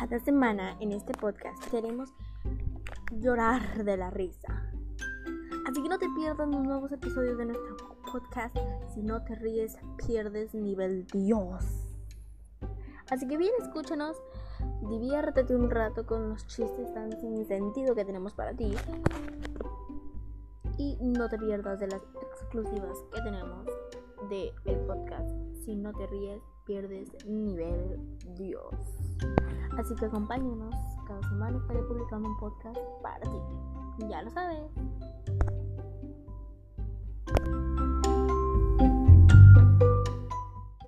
Cada semana en este podcast queremos llorar de la risa. Así que no te pierdas los nuevos episodios de nuestro podcast. Si no te ríes, pierdes nivel Dios. Así que bien, escúchanos, diviértete un rato con los chistes tan sin sentido que tenemos para ti. Y no te pierdas de las exclusivas que tenemos de el podcast. Si no te ríes, pierdes nivel Dios. Así que acompáñanos cada semana estaré publicando un podcast para ti. Ya lo sabes.